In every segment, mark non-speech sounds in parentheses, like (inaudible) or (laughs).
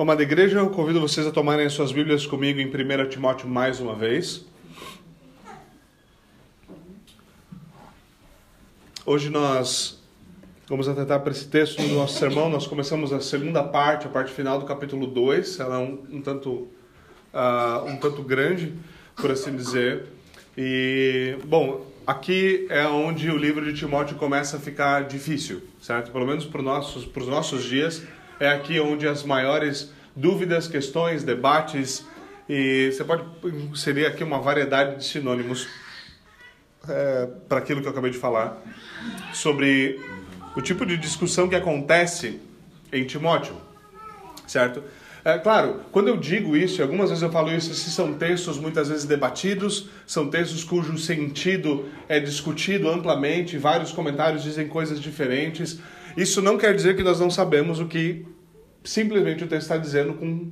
Amada igreja, eu convido vocês a tomarem as suas Bíblias comigo em 1 Timóteo mais uma vez. Hoje nós vamos atentar para esse texto do nosso sermão. Nós começamos a segunda parte, a parte final do capítulo 2. Ela é um, um tanto, uh, um tanto grande, por assim dizer. E, bom, aqui é onde o livro de Timóteo começa a ficar difícil, certo? Pelo menos para os nossos, para os nossos dias é aqui onde as maiores dúvidas, questões, debates e você pode seria aqui uma variedade de sinônimos é, para aquilo que eu acabei de falar sobre o tipo de discussão que acontece em Timóteo, certo? É, claro, quando eu digo isso, algumas vezes eu falo isso, esses são textos muitas vezes debatidos, são textos cujo sentido é discutido amplamente, vários comentários dizem coisas diferentes. Isso não quer dizer que nós não sabemos o que simplesmente o texto está dizendo com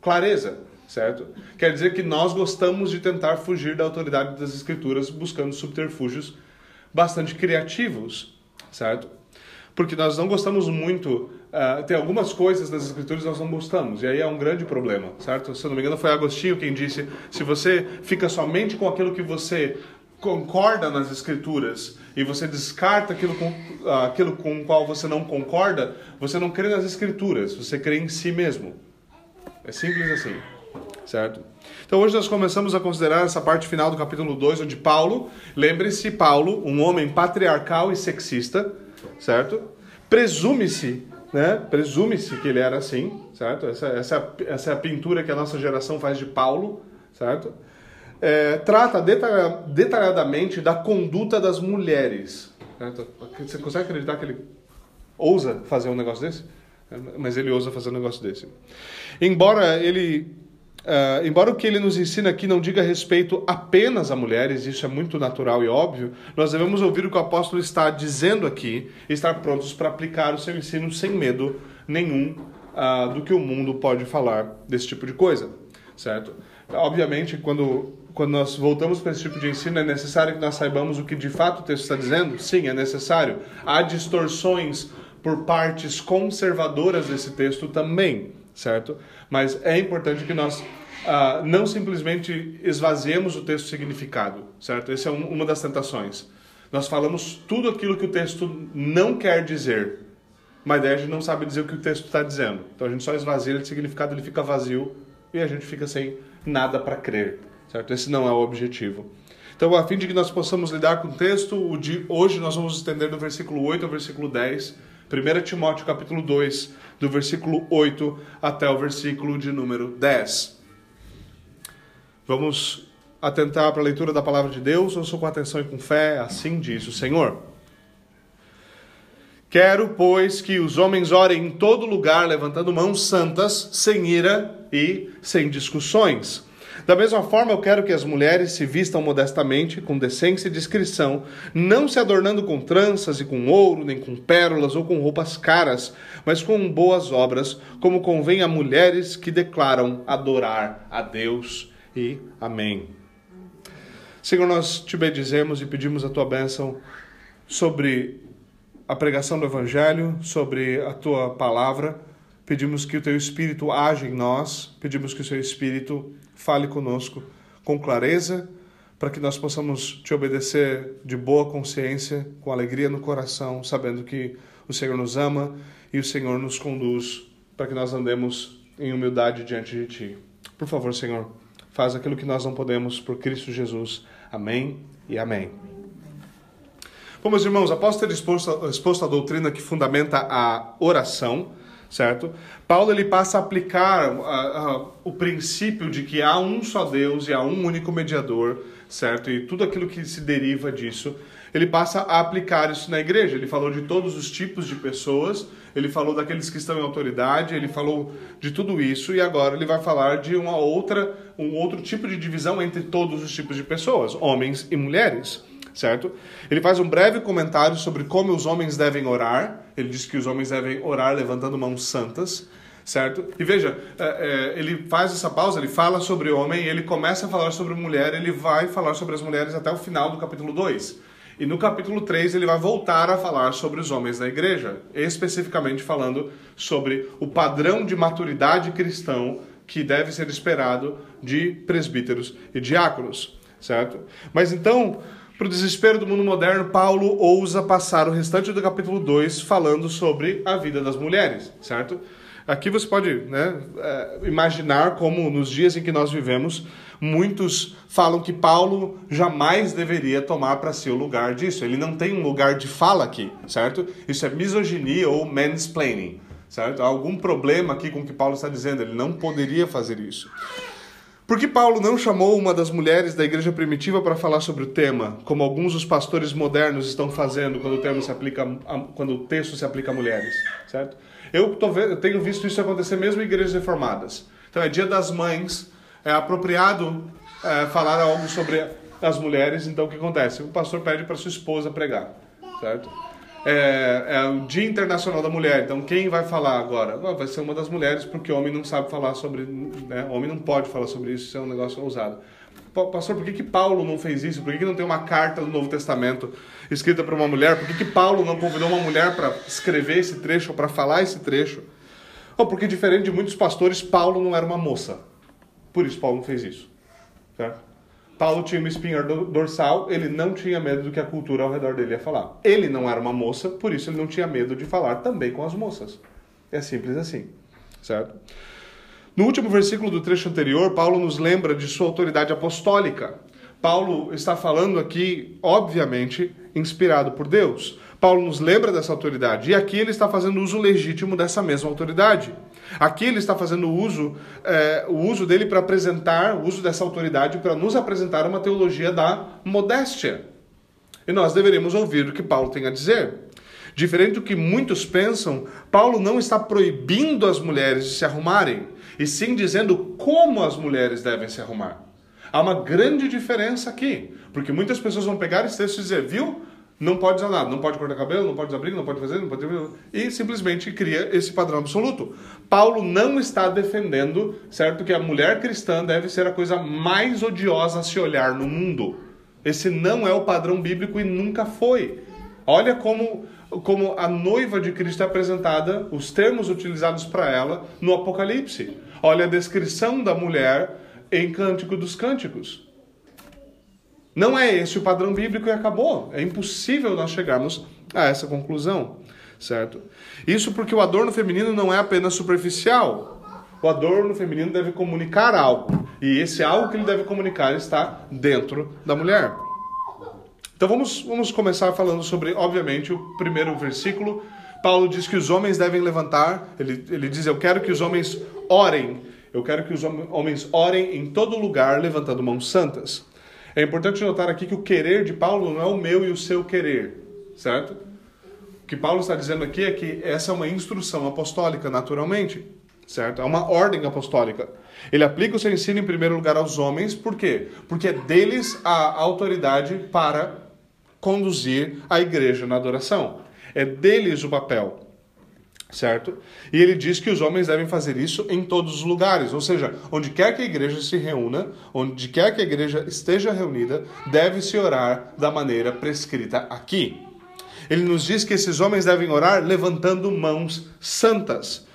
clareza, certo? Quer dizer que nós gostamos de tentar fugir da autoridade das Escrituras buscando subterfúgios bastante criativos, certo? Porque nós não gostamos muito, uh, tem algumas coisas das Escrituras que nós não gostamos, e aí é um grande problema, certo? Se eu não me engano, foi Agostinho quem disse: se você fica somente com aquilo que você concorda nas escrituras e você descarta aquilo com, aquilo com o qual você não concorda, você não crê nas escrituras, você crê em si mesmo. É simples assim, certo? Então hoje nós começamos a considerar essa parte final do capítulo 2, onde Paulo, lembre-se, Paulo, um homem patriarcal e sexista, certo? Presume-se, né? Presume-se que ele era assim, certo? Essa, essa, essa é a pintura que a nossa geração faz de Paulo, certo? É, trata detalhadamente da conduta das mulheres. Você consegue acreditar que ele ousa fazer um negócio desse? É, mas ele ousa fazer um negócio desse. Embora ele, uh, embora o que ele nos ensina aqui não diga respeito apenas a mulheres, isso é muito natural e óbvio, nós devemos ouvir o que o apóstolo está dizendo aqui e estar prontos para aplicar o seu ensino sem medo nenhum uh, do que o mundo pode falar desse tipo de coisa, certo? Obviamente, quando quando nós voltamos para esse tipo de ensino, é necessário que nós saibamos o que de fato o texto está dizendo? Sim, é necessário. Há distorções por partes conservadoras desse texto também, certo? Mas é importante que nós uh, não simplesmente esvaziemos o texto significado, certo? Essa é um, uma das tentações. Nós falamos tudo aquilo que o texto não quer dizer, mas daí a gente não sabe dizer o que o texto está dizendo. Então a gente só esvazia ele de significado, ele fica vazio e a gente fica sem nada para crer certo? Esse não é o objetivo. Então, a fim de que nós possamos lidar com o texto, de hoje nós vamos estender do versículo 8 ao versículo 10, 1 Timóteo capítulo 2, do versículo 8 até o versículo de número 10. Vamos atentar para a leitura da palavra de Deus, ouçam com atenção e com fé, assim diz o Senhor. Quero, pois, que os homens orem em todo lugar, levantando mãos santas, sem ira e sem discussões da mesma forma, eu quero que as mulheres se vistam modestamente, com decência e discrição, não se adornando com tranças e com ouro, nem com pérolas ou com roupas caras, mas com boas obras, como convém a mulheres que declaram adorar a Deus. E amém. Senhor, nós te bendizemos e pedimos a tua bênção sobre a pregação do Evangelho, sobre a tua palavra. Pedimos que o teu Espírito age em nós, pedimos que o seu Espírito fale conosco com clareza, para que nós possamos te obedecer de boa consciência, com alegria no coração, sabendo que o Senhor nos ama e o Senhor nos conduz para que nós andemos em humildade diante de ti. Por favor, Senhor, faz aquilo que nós não podemos por Cristo Jesus. Amém e amém. Bom, meus irmãos, após ter exposto, exposto a doutrina que fundamenta a oração, certo? Paulo ele passa a aplicar uh, uh, o princípio de que há um só Deus e há um único mediador, certo? E tudo aquilo que se deriva disso, ele passa a aplicar isso na igreja. Ele falou de todos os tipos de pessoas, ele falou daqueles que estão em autoridade, ele falou de tudo isso e agora ele vai falar de uma outra, um outro tipo de divisão entre todos os tipos de pessoas, homens e mulheres certo? Ele faz um breve comentário sobre como os homens devem orar. Ele diz que os homens devem orar levantando mãos santas, certo? E veja, é, é, ele faz essa pausa, ele fala sobre homem, ele começa a falar sobre mulher, ele vai falar sobre as mulheres até o final do capítulo 2. E no capítulo 3 ele vai voltar a falar sobre os homens da igreja, especificamente falando sobre o padrão de maturidade cristão que deve ser esperado de presbíteros e diáconos, certo? Mas então, para o desespero do mundo moderno, Paulo ousa passar o restante do capítulo 2 falando sobre a vida das mulheres, certo? Aqui você pode né, é, imaginar como nos dias em que nós vivemos, muitos falam que Paulo jamais deveria tomar para si o lugar disso. Ele não tem um lugar de fala aqui, certo? Isso é misoginia ou mansplaining, certo? Há algum problema aqui com o que Paulo está dizendo, ele não poderia fazer isso. Por que Paulo não chamou uma das mulheres da igreja primitiva para falar sobre o tema, como alguns dos pastores modernos estão fazendo quando o, termo se aplica, quando o texto se aplica a mulheres, certo? Eu, tô, eu tenho visto isso acontecer mesmo em igrejas reformadas. Então é dia das mães, é apropriado é, falar algo sobre as mulheres, então o que acontece? O pastor pede para sua esposa pregar, certo? É, é, o Dia Internacional da Mulher, então quem vai falar agora? vai ser uma das mulheres, porque homem não sabe falar sobre. Né? Homem não pode falar sobre isso, isso é um negócio ousado. Pastor, por que, que Paulo não fez isso? Por que, que não tem uma carta do Novo Testamento escrita para uma mulher? Por que, que Paulo não convidou uma mulher para escrever esse trecho ou para falar esse trecho? Porque, diferente de muitos pastores, Paulo não era uma moça. Por isso, Paulo não fez isso. Certo? Paulo tinha uma espinha dorsal, ele não tinha medo do que a cultura ao redor dele ia falar. Ele não era uma moça, por isso ele não tinha medo de falar também com as moças. É simples assim, certo? No último versículo do trecho anterior, Paulo nos lembra de sua autoridade apostólica. Paulo está falando aqui, obviamente, inspirado por Deus. Paulo nos lembra dessa autoridade e aqui ele está fazendo uso legítimo dessa mesma autoridade. Aqui ele está fazendo uso, é, o uso dele para apresentar, o uso dessa autoridade para nos apresentar uma teologia da modéstia. E nós deveríamos ouvir o que Paulo tem a dizer. Diferente do que muitos pensam, Paulo não está proibindo as mulheres de se arrumarem, e sim dizendo como as mulheres devem se arrumar. Há uma grande diferença aqui, porque muitas pessoas vão pegar esse texto e dizer, viu? Não pode usar nada, não pode cortar cabelo, não pode usar brinco, não pode fazer, não pode e simplesmente cria esse padrão absoluto. Paulo não está defendendo, certo, que a mulher cristã deve ser a coisa mais odiosa a se olhar no mundo. Esse não é o padrão bíblico e nunca foi. Olha como como a noiva de Cristo é apresentada, os termos utilizados para ela no Apocalipse. Olha a descrição da mulher em Cântico dos Cânticos. Não é esse o padrão bíblico e acabou. É impossível nós chegarmos a essa conclusão, certo? Isso porque o adorno feminino não é apenas superficial. O adorno feminino deve comunicar algo. E esse algo que ele deve comunicar está dentro da mulher. Então vamos, vamos começar falando sobre, obviamente, o primeiro versículo. Paulo diz que os homens devem levantar, ele, ele diz: Eu quero que os homens orem, eu quero que os homens orem em todo lugar, levantando mãos santas. É importante notar aqui que o querer de Paulo não é o meu e o seu querer, certo? O que Paulo está dizendo aqui é que essa é uma instrução apostólica, naturalmente, certo? É uma ordem apostólica. Ele aplica o seu ensino em primeiro lugar aos homens, por quê? Porque é deles a autoridade para conduzir a igreja na adoração. É deles o papel certo? E ele diz que os homens devem fazer isso em todos os lugares, ou seja, onde quer que a igreja se reúna, onde quer que a igreja esteja reunida, deve se orar da maneira prescrita aqui. Ele nos diz que esses homens devem orar levantando mãos santas.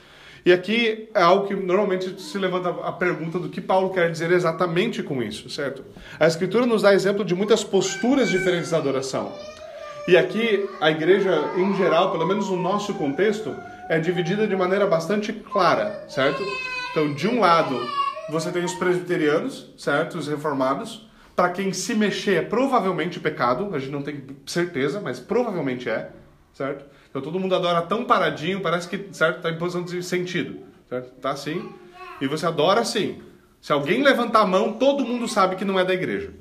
E aqui é algo que normalmente se levanta a pergunta do que Paulo quer dizer exatamente com isso, certo? A Escritura nos dá exemplo de muitas posturas diferentes da adoração. E aqui a igreja, em geral, pelo menos no nosso contexto, é dividida de maneira bastante clara, certo? Então, de um lado, você tem os presbiterianos, certo? Os reformados. Para quem se mexer é provavelmente pecado, a gente não tem certeza, mas provavelmente é, certo? Então todo mundo adora tão paradinho, parece que, certo? Tá em posição de sentido, certo? Tá assim. E você adora assim. Se alguém levantar a mão, todo mundo sabe que não é da igreja.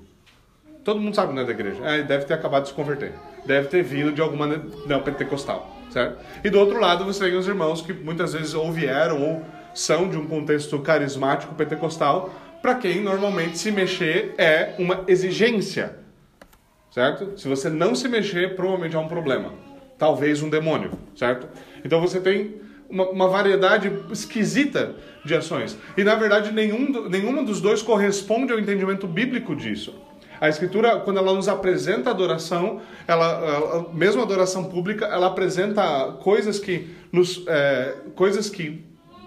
Todo mundo sabe que não é da igreja. É, deve ter acabado de se converter. Deve ter vindo de alguma não pentecostal certo? E do outro lado você tem os irmãos que muitas vezes ou vieram ou são de um contexto carismático pentecostal, para quem normalmente se mexer é uma exigência, certo? Se você não se mexer, provavelmente há um problema, talvez um demônio, certo? Então você tem uma, uma variedade esquisita de ações e na verdade nenhum, nenhuma dos dois corresponde ao entendimento bíblico disso. A Escritura, quando ela nos apresenta a adoração, ela, ela mesmo a adoração pública, ela apresenta coisas que, nos, é, coisas que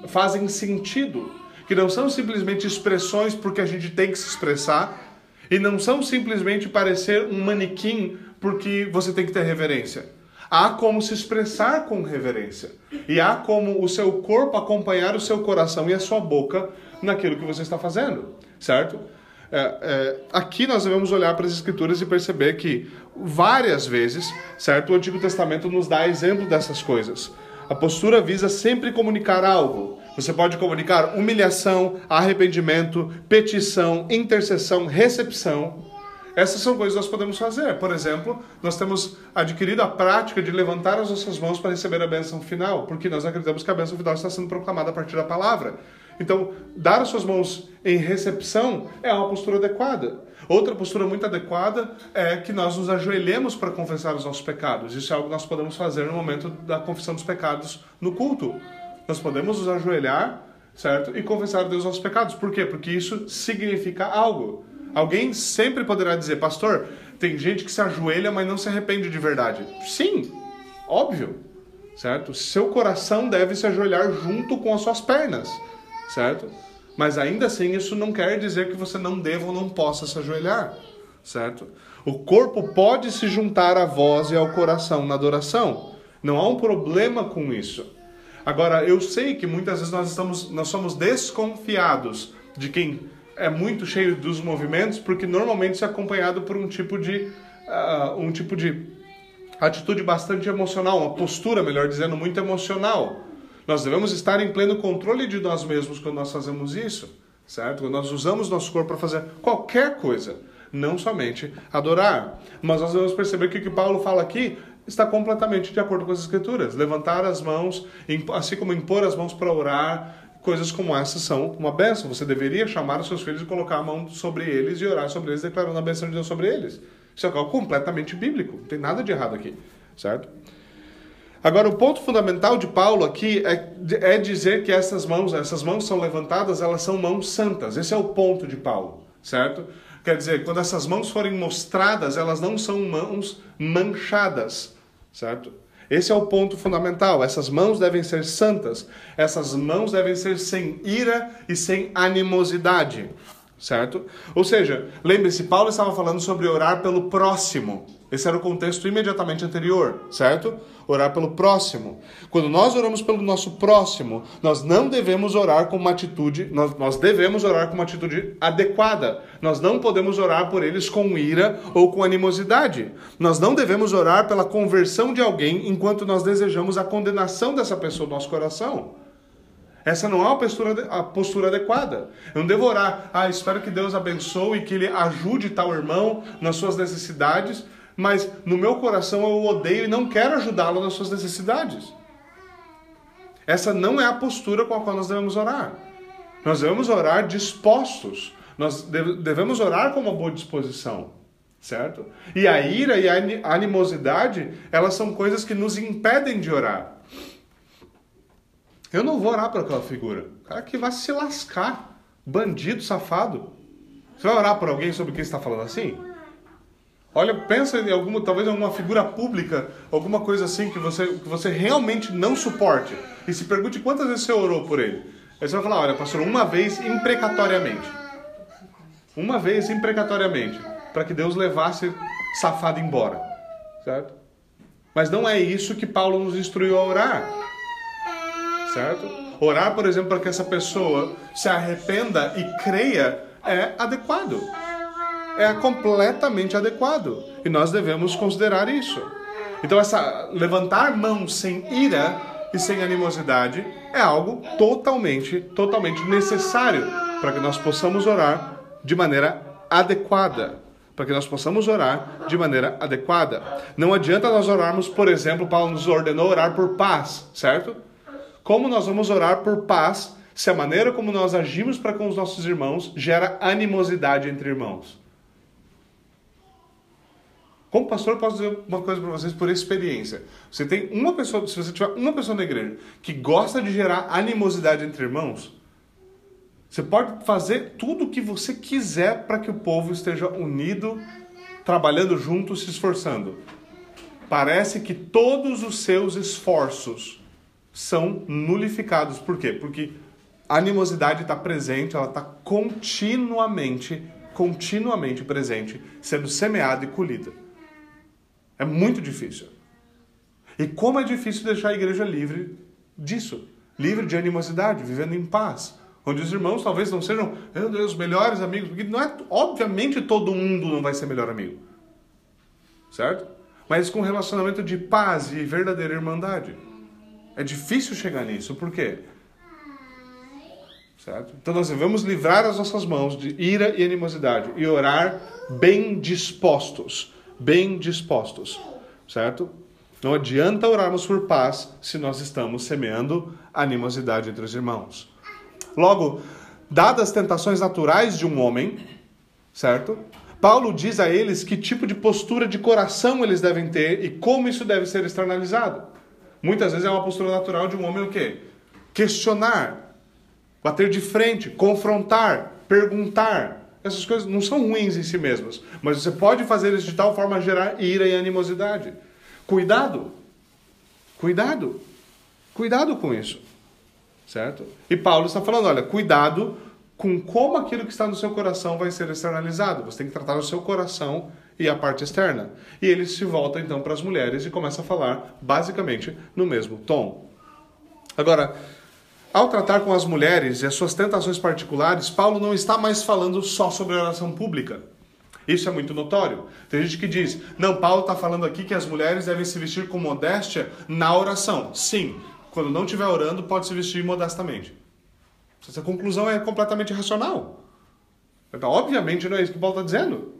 fazem sentido, que não são simplesmente expressões porque a gente tem que se expressar, e não são simplesmente parecer um manequim porque você tem que ter reverência. Há como se expressar com reverência. E há como o seu corpo acompanhar o seu coração e a sua boca naquilo que você está fazendo, certo? É, é, aqui nós devemos olhar para as Escrituras e perceber que várias vezes, certo, o Antigo Testamento nos dá exemplo dessas coisas. A postura visa sempre comunicar algo. Você pode comunicar humilhação, arrependimento, petição, intercessão, recepção. Essas são coisas que nós podemos fazer. Por exemplo, nós temos adquirido a prática de levantar as nossas mãos para receber a bênção final, porque nós acreditamos que a bênção final está sendo proclamada a partir da palavra. Então, dar as suas mãos em recepção é uma postura adequada. Outra postura muito adequada é que nós nos ajoelhemos para confessar os nossos pecados. Isso é algo que nós podemos fazer no momento da confissão dos pecados no culto. Nós podemos nos ajoelhar, certo? E confessar a Deus os nossos pecados. Por quê? Porque isso significa algo. Alguém sempre poderá dizer, pastor, tem gente que se ajoelha, mas não se arrepende de verdade. Sim, óbvio, certo? Seu coração deve se ajoelhar junto com as suas pernas, certo? Mas ainda assim, isso não quer dizer que você não deva ou não possa se ajoelhar, certo? O corpo pode se juntar à voz e ao coração na adoração. Não há um problema com isso. Agora, eu sei que muitas vezes nós, estamos, nós somos desconfiados de quem é muito cheio dos movimentos, porque normalmente isso é acompanhado por um tipo de, uh, um tipo de atitude bastante emocional, uma postura, melhor dizendo, muito emocional. Nós devemos estar em pleno controle de nós mesmos quando nós fazemos isso, certo? Quando nós usamos nosso corpo para fazer qualquer coisa, não somente adorar. Mas nós devemos perceber que o que Paulo fala aqui está completamente de acordo com as Escrituras. Levantar as mãos, assim como impor as mãos para orar, coisas como essas são uma benção. Você deveria chamar os seus filhos e colocar a mão sobre eles e orar sobre eles, declarando a benção de Deus sobre eles. Isso é algo completamente bíblico. Não tem nada de errado aqui, certo? Agora, o ponto fundamental de Paulo aqui é, é dizer que essas mãos, essas mãos são levantadas, elas são mãos santas. Esse é o ponto de Paulo, certo? Quer dizer, quando essas mãos forem mostradas, elas não são mãos manchadas, certo? Esse é o ponto fundamental. Essas mãos devem ser santas. Essas mãos devem ser sem ira e sem animosidade, certo? Ou seja, lembre-se, Paulo estava falando sobre orar pelo próximo. Esse era o contexto imediatamente anterior, certo? Orar pelo próximo. Quando nós oramos pelo nosso próximo, nós não devemos orar com uma atitude, nós, nós devemos orar com uma atitude adequada. Nós não podemos orar por eles com ira ou com animosidade. Nós não devemos orar pela conversão de alguém enquanto nós desejamos a condenação dessa pessoa no nosso coração. Essa não é postura, a postura adequada. Eu não devo orar, ah, espero que Deus abençoe e que Ele ajude tal irmão nas suas necessidades mas no meu coração eu odeio e não quero ajudá-lo nas suas necessidades. Essa não é a postura com a qual nós devemos orar. Nós devemos orar dispostos. Nós devemos orar com uma boa disposição, certo? E a ira e a animosidade, elas são coisas que nos impedem de orar. Eu não vou orar para aquela figura. Cara que vai se lascar. Bandido, safado. Você vai orar por alguém sobre quem está falando assim? Olha, pensa em alguma, talvez alguma figura pública, alguma coisa assim que você, que você realmente não suporte. E se pergunte quantas vezes você orou por ele. Aí você vai falar, olha, pastor, uma vez imprecatoriamente. Uma vez imprecatoriamente. Para que Deus levasse safado embora. Certo? Mas não é isso que Paulo nos instruiu a orar. Certo? Orar, por exemplo, para que essa pessoa se arrependa e creia é adequado é completamente adequado e nós devemos considerar isso. Então essa levantar mãos sem ira e sem animosidade é algo totalmente, totalmente necessário para que nós possamos orar de maneira adequada. Para que nós possamos orar de maneira adequada. Não adianta nós orarmos, por exemplo, Paulo nos ordenou orar por paz, certo? Como nós vamos orar por paz se a maneira como nós agimos para com os nossos irmãos gera animosidade entre irmãos? Como pastor, eu posso dizer uma coisa para vocês por experiência. Você tem uma pessoa, se você tiver uma pessoa na igreja que gosta de gerar animosidade entre irmãos, Você pode fazer tudo o que você quiser para que o povo esteja unido, trabalhando junto, se esforçando. Parece que todos os seus esforços são nulificados. Por quê? Porque a animosidade está presente, ela está continuamente, continuamente presente, sendo semeada e colhida. É muito difícil. E como é difícil deixar a igreja livre disso, livre de animosidade, vivendo em paz, onde os irmãos talvez não sejam, meu Deus, melhores amigos, porque não é, obviamente todo mundo não vai ser melhor amigo. Certo? Mas com relacionamento de paz e verdadeira irmandade. É difícil chegar nisso, por quê? Certo? Então nós devemos livrar as nossas mãos de ira e animosidade e orar bem dispostos, bem dispostos, certo? Não adianta orarmos por paz se nós estamos semeando animosidade entre os irmãos. Logo, dadas as tentações naturais de um homem, certo? Paulo diz a eles que tipo de postura de coração eles devem ter e como isso deve ser externalizado. Muitas vezes é uma postura natural de um homem o quê? Questionar, bater de frente, confrontar, perguntar. Essas coisas não são ruins em si mesmas, mas você pode fazer isso de tal forma a gerar ira e animosidade. Cuidado. Cuidado. Cuidado com isso. Certo? E Paulo está falando, olha, cuidado com como aquilo que está no seu coração vai ser externalizado. Você tem que tratar o seu coração e a parte externa. E ele se volta então para as mulheres e começa a falar basicamente no mesmo tom. Agora, ao tratar com as mulheres e as suas tentações particulares, Paulo não está mais falando só sobre a oração pública. Isso é muito notório. Tem gente que diz: não, Paulo está falando aqui que as mulheres devem se vestir com modéstia na oração. Sim, quando não estiver orando, pode se vestir modestamente. Essa conclusão é completamente racional. Então, obviamente, não é isso que Paulo está dizendo.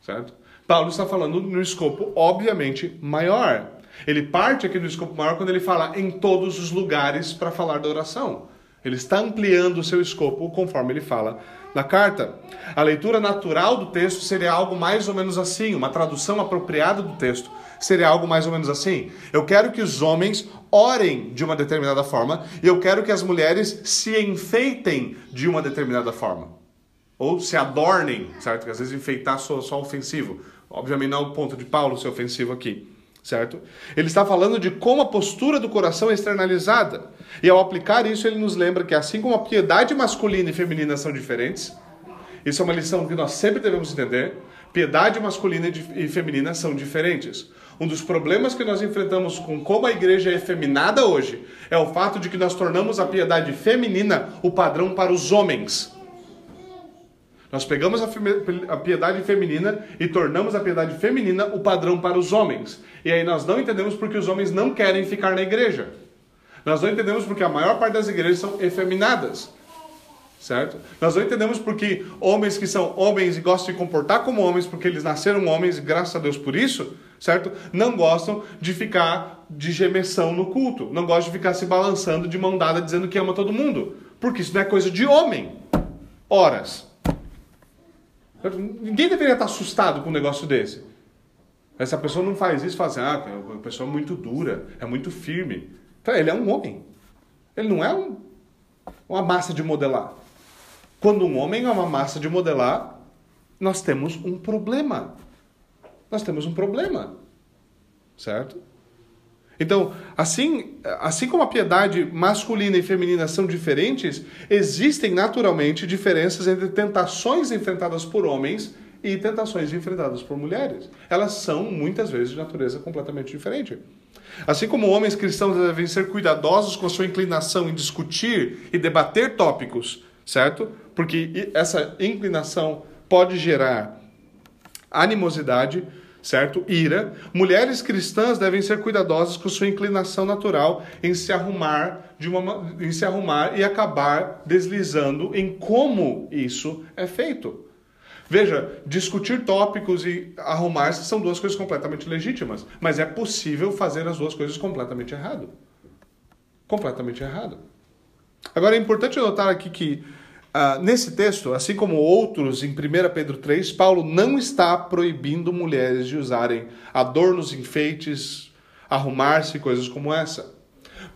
Certo? Paulo está falando no escopo, obviamente, maior. Ele parte aqui do escopo maior quando ele fala em todos os lugares para falar da oração. Ele está ampliando o seu escopo conforme ele fala na carta. A leitura natural do texto seria algo mais ou menos assim, uma tradução apropriada do texto seria algo mais ou menos assim. Eu quero que os homens orem de uma determinada forma e eu quero que as mulheres se enfeitem de uma determinada forma. Ou se adornem, certo? Que às vezes enfeitar só, só ofensivo. Obviamente não é o ponto de Paulo ser ofensivo aqui certo? Ele está falando de como a postura do coração é externalizada. E ao aplicar isso, ele nos lembra que assim como a piedade masculina e feminina são diferentes, isso é uma lição que nós sempre devemos entender. Piedade masculina e feminina são diferentes. Um dos problemas que nós enfrentamos com como a igreja é efeminada hoje é o fato de que nós tornamos a piedade feminina o padrão para os homens. Nós pegamos a piedade feminina e tornamos a piedade feminina o padrão para os homens. E aí nós não entendemos porque os homens não querem ficar na igreja. Nós não entendemos porque a maior parte das igrejas são efeminadas. Certo? Nós não entendemos porque homens que são homens e gostam de comportar como homens porque eles nasceram homens graças a Deus por isso, certo? Não gostam de ficar de gemessão no culto, não gostam de ficar se balançando de mão dada dizendo que ama todo mundo, porque isso não é coisa de homem. Horas. Ninguém deveria estar assustado com um negócio desse. Essa pessoa não faz isso, fala assim, ah, a pessoa é muito dura, é muito firme. Então, ele é um homem. Ele não é um, uma massa de modelar. Quando um homem é uma massa de modelar, nós temos um problema. Nós temos um problema. Certo? Então, assim, assim como a piedade masculina e feminina são diferentes, existem naturalmente diferenças entre tentações enfrentadas por homens e tentações enfrentadas por mulheres. Elas são muitas vezes de natureza completamente diferente. Assim como homens cristãos devem ser cuidadosos com a sua inclinação em discutir e debater tópicos, certo? Porque essa inclinação pode gerar animosidade, certo? Ira. Mulheres cristãs devem ser cuidadosas com sua inclinação natural em se arrumar de uma, em se arrumar e acabar deslizando em como isso é feito. Veja, discutir tópicos e arrumar-se são duas coisas completamente legítimas, mas é possível fazer as duas coisas completamente errado. Completamente errado. Agora é importante notar aqui que ah, nesse texto, assim como outros em 1 Pedro 3, Paulo não está proibindo mulheres de usarem adornos, enfeites, arrumar-se, coisas como essa.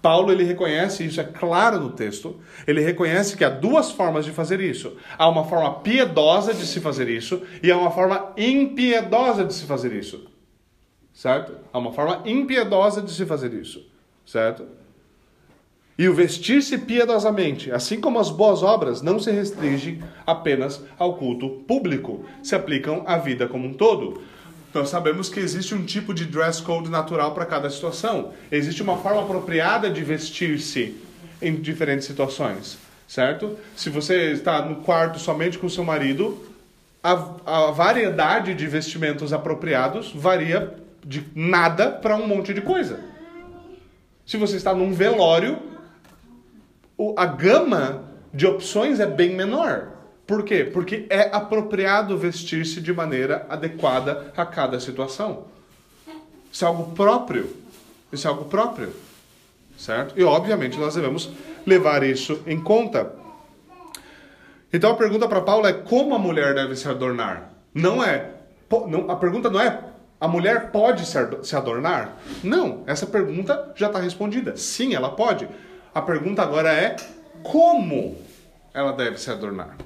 Paulo ele reconhece, isso é claro no texto, ele reconhece que há duas formas de fazer isso. Há uma forma piedosa de se fazer isso e há uma forma impiedosa de se fazer isso. Certo? Há uma forma impiedosa de se fazer isso. Certo? E o vestir-se piedosamente, assim como as boas obras, não se restringem apenas ao culto público, se aplicam à vida como um todo. Nós sabemos que existe um tipo de dress code natural para cada situação. Existe uma forma apropriada de vestir-se em diferentes situações, certo? Se você está no quarto somente com seu marido, a, a variedade de vestimentos apropriados varia de nada para um monte de coisa. Se você está num velório, a gama de opções é bem menor. Por quê? Porque é apropriado vestir-se de maneira adequada a cada situação. Isso é algo próprio. Isso é algo próprio. Certo? E obviamente nós devemos levar isso em conta. Então a pergunta para Paulo é como a mulher deve se adornar? Não é. Não, a pergunta não é a mulher pode se adornar? Não, essa pergunta já está respondida. Sim, ela pode. A pergunta agora é como ela deve se adornar.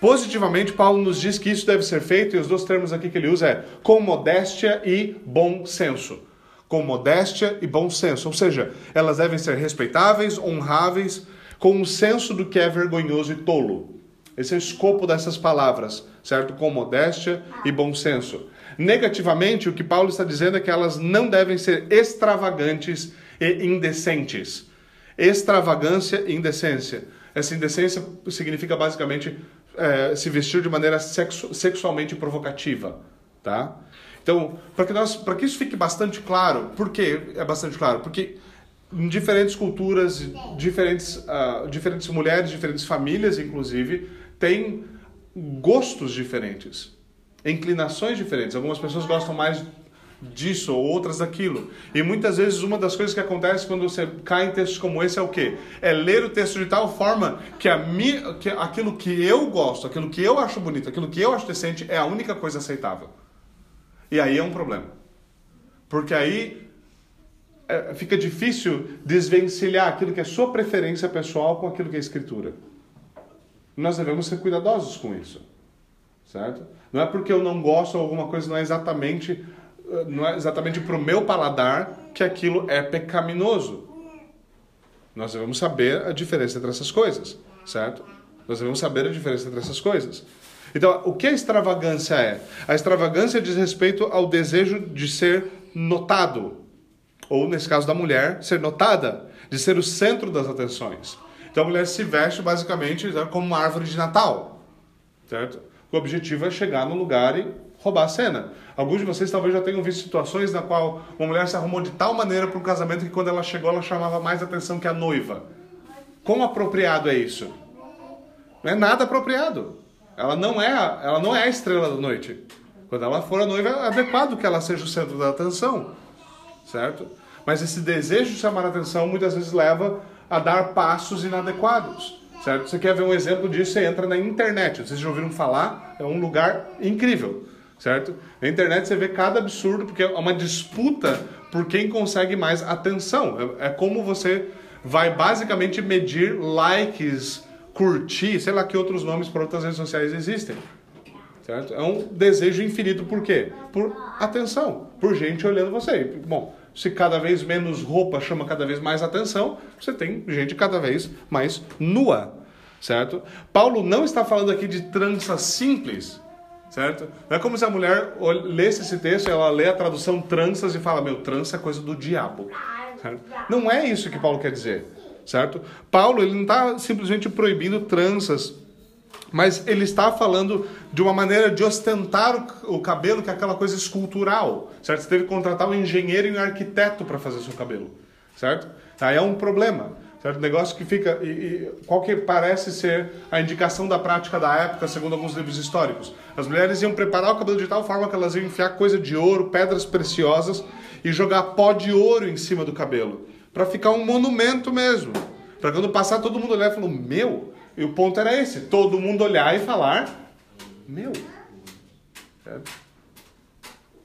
Positivamente, Paulo nos diz que isso deve ser feito, e os dois termos aqui que ele usa é com modéstia e bom senso. Com modéstia e bom senso. Ou seja, elas devem ser respeitáveis, honráveis, com um senso do que é vergonhoso e tolo. Esse é o escopo dessas palavras, certo? Com modéstia e bom senso. Negativamente, o que Paulo está dizendo é que elas não devem ser extravagantes e indecentes. Extravagância e indecência. Essa indecência significa basicamente é, se vestir de maneira sexu sexualmente provocativa, tá? Então, para que nós, para que isso fique bastante claro, por que é bastante claro? Porque em diferentes culturas, diferentes, uh, diferentes mulheres, diferentes famílias, inclusive, têm gostos diferentes, inclinações diferentes. Algumas pessoas gostam mais disso ou outras daquilo. E muitas vezes uma das coisas que acontece quando você cai em textos como esse é o quê? É ler o texto de tal forma que, a mi, que aquilo que eu gosto, aquilo que eu acho bonito, aquilo que eu acho decente é a única coisa aceitável. E aí é um problema. Porque aí é, fica difícil desvencilhar aquilo que é sua preferência pessoal com aquilo que é escritura. Nós devemos ser cuidadosos com isso. Certo? Não é porque eu não gosto ou alguma coisa não é exatamente não é exatamente para o meu paladar que aquilo é pecaminoso. Nós devemos saber a diferença entre essas coisas, certo? Nós devemos saber a diferença entre essas coisas. Então, o que a extravagância é? A extravagância diz respeito ao desejo de ser notado, ou nesse caso da mulher, ser notada, de ser o centro das atenções. Então, a mulher se veste basicamente como uma árvore de Natal, certo? O objetivo é chegar no lugar e roubar a cena. Alguns de vocês talvez já tenham visto situações na qual uma mulher se arrumou de tal maneira para um casamento que quando ela chegou ela chamava mais atenção que a noiva. Quão apropriado é isso? Não é nada apropriado. Ela não é, a, ela não é a estrela da noite. Quando ela for a noiva, é adequado que ela seja o centro da atenção. Certo? Mas esse desejo de chamar a atenção muitas vezes leva a dar passos inadequados. Certo? Você quer ver um exemplo disso? Você entra na internet. Vocês já ouviram falar? É um lugar incrível certo? Na internet você vê cada absurdo, porque é uma disputa por quem consegue mais atenção. É, é como você vai basicamente medir likes, curtir, sei lá que outros nomes para outras redes sociais existem. Certo? É um desejo infinito, por quê? Por atenção, por gente olhando você. Bom, se cada vez menos roupa chama cada vez mais atenção, você tem gente cada vez mais nua, certo? Paulo não está falando aqui de trança simples, certo? Não é como se a mulher lesse esse texto, ela lê a tradução tranças e fala, meu, trança é coisa do diabo. Certo? Não é isso que Paulo quer dizer, certo? Paulo ele não está simplesmente proibindo tranças, mas ele está falando de uma maneira de ostentar o, cabelo, que é aquela coisa escultural, certo? Você teve que contratar um engenheiro e um arquiteto para fazer seu cabelo, certo? Aí é um problema. Certo? Negócio que fica. E, e, qual que parece ser a indicação da prática da época, segundo alguns livros históricos? As mulheres iam preparar o cabelo de tal forma que elas iam enfiar coisa de ouro, pedras preciosas e jogar pó de ouro em cima do cabelo. para ficar um monumento mesmo. Para quando passar todo mundo olhar e falar, meu. E o ponto era esse: todo mundo olhar e falar, meu. Certo?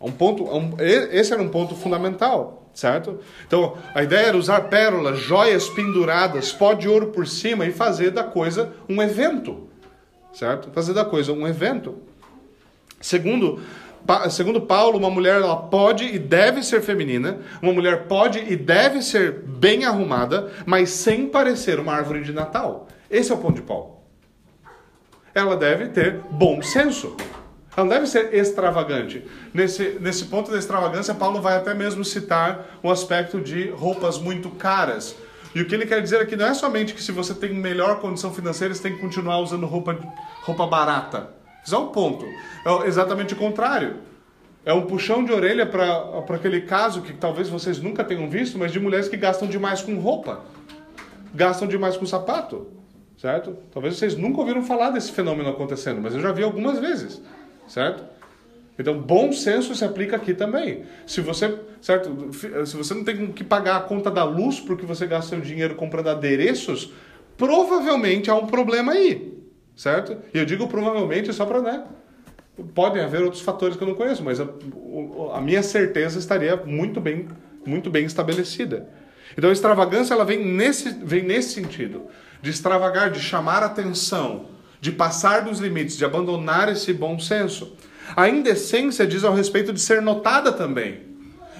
Um ponto, um, esse era um ponto fundamental certo? Então, a ideia era usar pérolas, joias penduradas, pó de ouro por cima e fazer da coisa um evento, certo? Fazer da coisa um evento. Segundo, segundo Paulo, uma mulher ela pode e deve ser feminina, uma mulher pode e deve ser bem arrumada, mas sem parecer uma árvore de Natal. Esse é o ponto de Paulo. Ela deve ter bom senso. Ela não deve ser extravagante. Nesse, nesse ponto da extravagância, Paulo vai até mesmo citar o aspecto de roupas muito caras. E o que ele quer dizer aqui não é somente que se você tem melhor condição financeira, você tem que continuar usando roupa, roupa barata. Isso é o ponto. É exatamente o contrário. É um puxão de orelha para aquele caso que talvez vocês nunca tenham visto, mas de mulheres que gastam demais com roupa, gastam demais com sapato, certo? Talvez vocês nunca ouviram falar desse fenômeno acontecendo, mas eu já vi algumas vezes certo? Então, bom senso se aplica aqui também. Se você, certo? Se você não tem que pagar a conta da luz porque você gasta seu dinheiro comprando adereços, provavelmente há um problema aí, certo? E eu digo provavelmente só para, né? Podem haver outros fatores que eu não conheço, mas a, a minha certeza estaria muito bem, muito bem estabelecida. Então, a extravagância ela vem nesse, vem nesse sentido, de extravagar, de chamar atenção, de passar dos limites, de abandonar esse bom senso. A indecência diz ao respeito de ser notada também,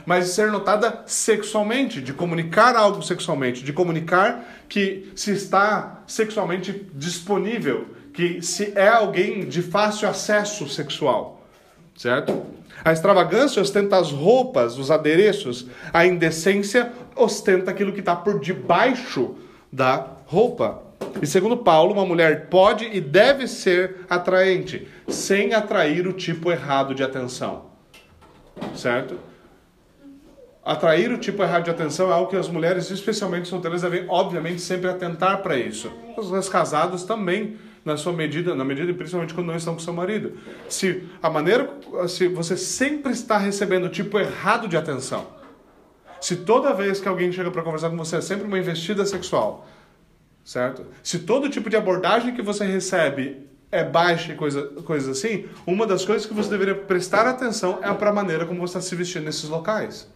mas de ser notada sexualmente, de comunicar algo sexualmente, de comunicar que se está sexualmente disponível, que se é alguém de fácil acesso sexual, certo? A extravagância ostenta as roupas, os adereços, a indecência ostenta aquilo que está por debaixo da roupa. E segundo Paulo, uma mulher pode e deve ser atraente, sem atrair o tipo errado de atenção. Certo? Atrair o tipo errado de atenção é algo que as mulheres, especialmente solteiras, devem, obviamente, sempre atentar para isso. Os casados também, na sua medida, na medida principalmente quando não estão com seu marido. Se a maneira, se você sempre está recebendo o tipo errado de atenção, se toda vez que alguém chega para conversar com você é sempre uma investida sexual, certo? Se todo tipo de abordagem que você recebe é baixa e coisa, coisas assim, uma das coisas que você deveria prestar atenção é para a maneira como você está se vestindo nesses locais.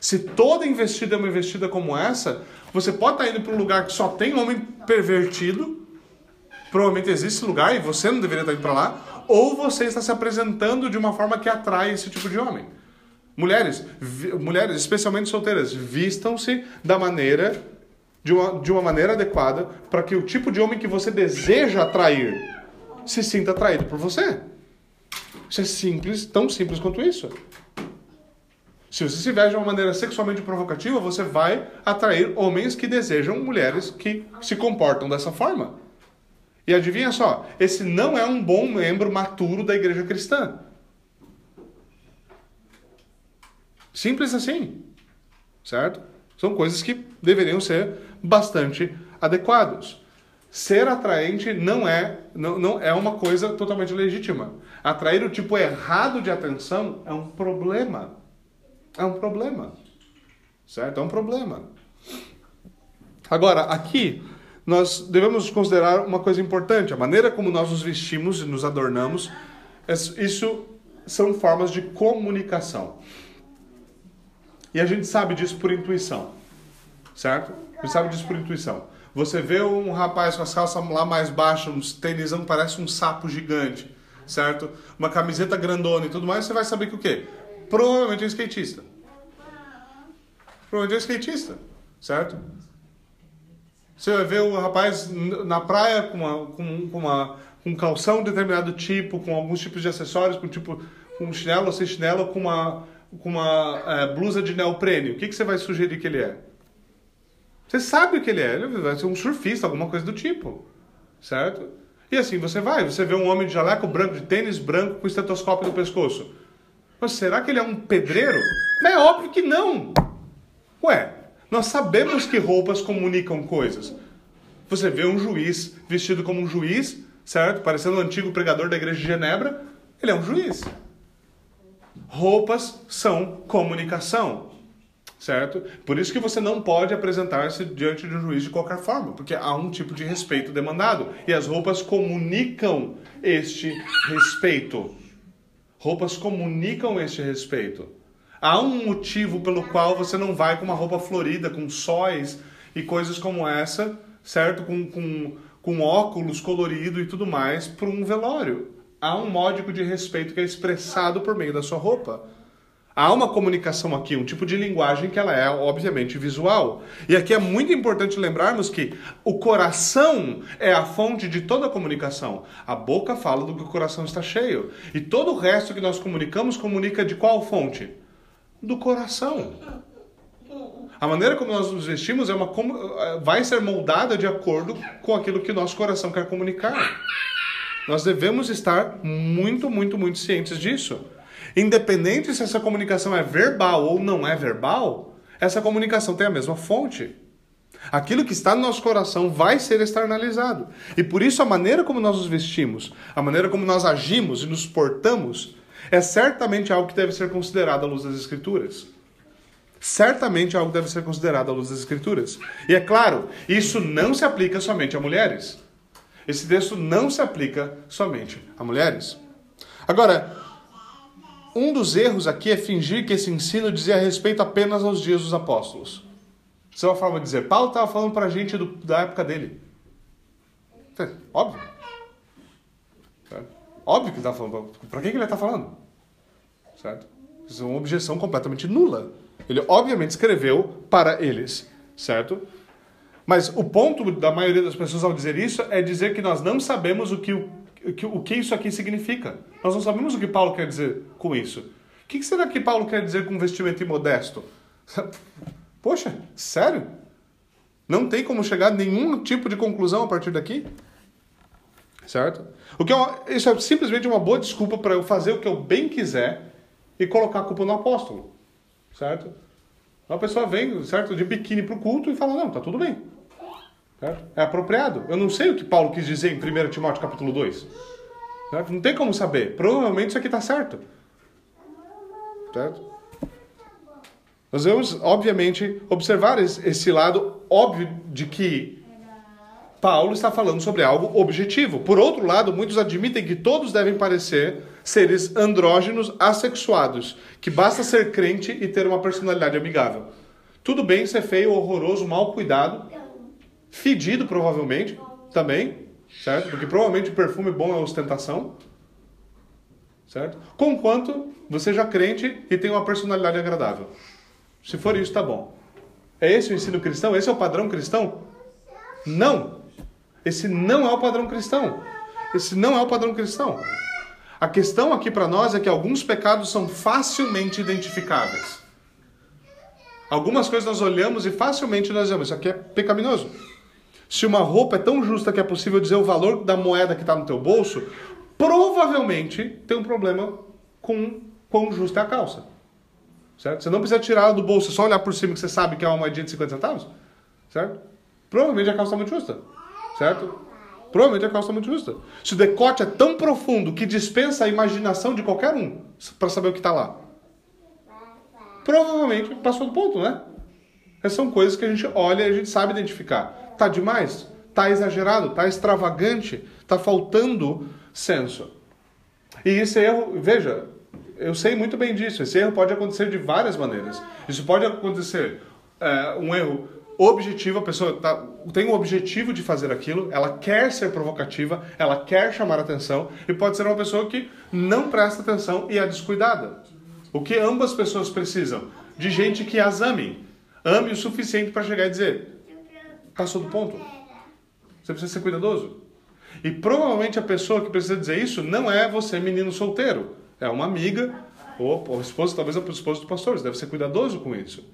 Se toda investida é uma investida como essa, você pode estar tá indo para um lugar que só tem homem pervertido, provavelmente existe lugar e você não deveria estar tá indo para lá, ou você está se apresentando de uma forma que atrai esse tipo de homem. Mulheres, mulheres especialmente solteiras, vistam-se da maneira de uma, de uma maneira adequada para que o tipo de homem que você deseja atrair se sinta atraído por você. Isso é simples, tão simples quanto isso. Se você se veste de uma maneira sexualmente provocativa, você vai atrair homens que desejam mulheres que se comportam dessa forma. E adivinha só, esse não é um bom membro maturo da igreja cristã. Simples assim. Certo? São coisas que deveriam ser bastante adequados. Ser atraente não é, não, não é uma coisa totalmente legítima. Atrair o tipo errado de atenção é um problema. É um problema. Certo? É um problema. Agora, aqui, nós devemos considerar uma coisa importante: a maneira como nós nos vestimos e nos adornamos, isso são formas de comunicação. E a gente sabe disso por intuição, certo? A gente sabe disso por intuição. Você vê um rapaz com as calças lá mais baixas, um tênisão parece um sapo gigante, certo? Uma camiseta grandona e tudo mais, você vai saber que o quê? Provavelmente é um skatista. Provavelmente é um skatista, certo? Você vai ver o rapaz na praia com, uma, com, com, uma, com um calção de determinado tipo, com alguns tipos de acessórios, com tipo com chinelo ou sem chinelo, com uma com uma é, blusa de neoprene, o que, que você vai sugerir que ele é? Você sabe o que ele é, ele vai ser um surfista, alguma coisa do tipo, certo? E assim você vai, você vê um homem de jaleco branco, de tênis branco, com estetoscópio no pescoço. Mas será que ele é um pedreiro? É óbvio que não. Ué, nós sabemos que roupas comunicam coisas. Você vê um juiz vestido como um juiz, certo? Parecendo um antigo pregador da igreja de Genebra, ele é um juiz. Roupas são comunicação, certo? Por isso que você não pode apresentar-se diante de um juiz de qualquer forma, porque há um tipo de respeito demandado e as roupas comunicam este respeito. Roupas comunicam este respeito. Há um motivo pelo qual você não vai com uma roupa florida, com sóis e coisas como essa, certo? Com, com, com óculos colorido e tudo mais, para um velório. Há um módico de respeito que é expressado por meio da sua roupa. Há uma comunicação aqui, um tipo de linguagem que ela é obviamente visual. E aqui é muito importante lembrarmos que o coração é a fonte de toda a comunicação. A boca fala do que o coração está cheio. E todo o resto que nós comunicamos comunica de qual fonte? Do coração. A maneira como nós nos vestimos é uma, vai ser moldada de acordo com aquilo que o nosso coração quer comunicar. Nós devemos estar muito, muito, muito cientes disso. Independente se essa comunicação é verbal ou não é verbal, essa comunicação tem a mesma fonte. Aquilo que está no nosso coração vai ser externalizado. E por isso a maneira como nós nos vestimos, a maneira como nós agimos e nos portamos, é certamente algo que deve ser considerado à luz das Escrituras. Certamente algo deve ser considerado à luz das Escrituras. E é claro, isso não se aplica somente a mulheres. Esse texto não se aplica somente a mulheres. Agora, um dos erros aqui é fingir que esse ensino dizia respeito apenas aos dias dos apóstolos. Isso é uma forma de dizer. Paulo estava falando para a gente do, da época dele. É, óbvio. É, óbvio que ele está falando. Para que ele está falando? Certo? Isso é uma objeção completamente nula. Ele obviamente escreveu para eles. Certo? Mas o ponto da maioria das pessoas ao dizer isso é dizer que nós não sabemos o que o o que isso aqui significa. Nós não sabemos o que Paulo quer dizer com isso. O que será que Paulo quer dizer com vestimento imodesto? (laughs) Poxa, sério? Não tem como chegar a nenhum tipo de conclusão a partir daqui? Certo? O que é uma, isso é simplesmente uma boa desculpa para eu fazer o que eu bem quiser e colocar a culpa no apóstolo. Certo? Uma pessoa vem, certo, de biquíni para o culto e fala: não, tá tudo bem. Certo? É apropriado. Eu não sei o que Paulo quis dizer em 1 Timóteo capítulo 2. Certo? Não tem como saber. Provavelmente isso aqui está certo. Certo? Nós vamos, obviamente, observar esse lado óbvio de que Paulo está falando sobre algo objetivo. Por outro lado, muitos admitem que todos devem parecer seres andrógenos assexuados, que basta ser crente e ter uma personalidade amigável. Tudo bem ser feio, horroroso, mal cuidado, Fedido, provavelmente, também, certo? Porque provavelmente o perfume bom é ostentação, certo? Conquanto você já crente e tem uma personalidade agradável. Se for isso, tá bom. É esse o ensino cristão? Esse é o padrão cristão? Não! Esse não é o padrão cristão. Esse não é o padrão cristão. A questão aqui para nós é que alguns pecados são facilmente identificáveis. Algumas coisas nós olhamos e facilmente nós dizemos, isso aqui é pecaminoso. Se uma roupa é tão justa que é possível dizer o valor da moeda que está no teu bolso, provavelmente tem um problema com quão justa é a calça. Certo? Você não precisa tirar ela do bolso, só olhar por cima que você sabe que é uma moedinha de 50 centavos. Certo? Provavelmente a calça está muito justa. Certo? Provavelmente a calça está muito justa. Se o decote é tão profundo que dispensa a imaginação de qualquer um para saber o que está lá. Provavelmente passou do ponto, né? Essas são coisas que a gente olha e a gente sabe identificar. Tá demais? Tá exagerado? Tá extravagante? Tá faltando senso. E esse erro, veja, eu sei muito bem disso. Esse erro pode acontecer de várias maneiras. Isso pode acontecer é, um erro objetivo, a pessoa tá, tem o objetivo de fazer aquilo, ela quer ser provocativa, ela quer chamar atenção, e pode ser uma pessoa que não presta atenção e é descuidada. O que ambas pessoas precisam? De gente que as ame. Ame o suficiente para chegar e dizer: Passou do ponto. Você precisa ser cuidadoso. E provavelmente a pessoa que precisa dizer isso não é você, menino solteiro. É uma amiga ou, ou esposa, talvez a esposa do pastor. Você deve ser cuidadoso com isso.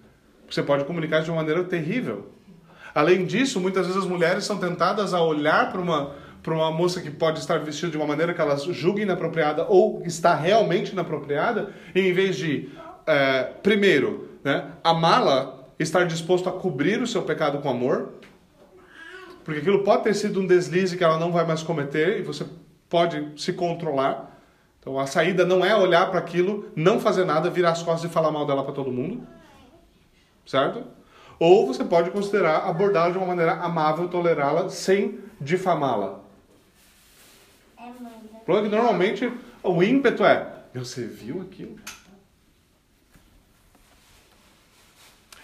Você pode comunicar de uma maneira terrível. Além disso, muitas vezes as mulheres são tentadas a olhar para uma, para uma moça que pode estar vestida de uma maneira que elas julguem inapropriada ou está realmente inapropriada, em vez de, é, primeiro, né, amá-la, estar disposto a cobrir o seu pecado com amor, porque aquilo pode ter sido um deslize que ela não vai mais cometer e você pode se controlar. Então a saída não é olhar para aquilo, não fazer nada, virar as costas e falar mal dela para todo mundo. Certo? Ou você pode considerar abordá-la de uma maneira amável, tolerá-la sem difamá-la. Porque normalmente o ímpeto é: você viu aquilo?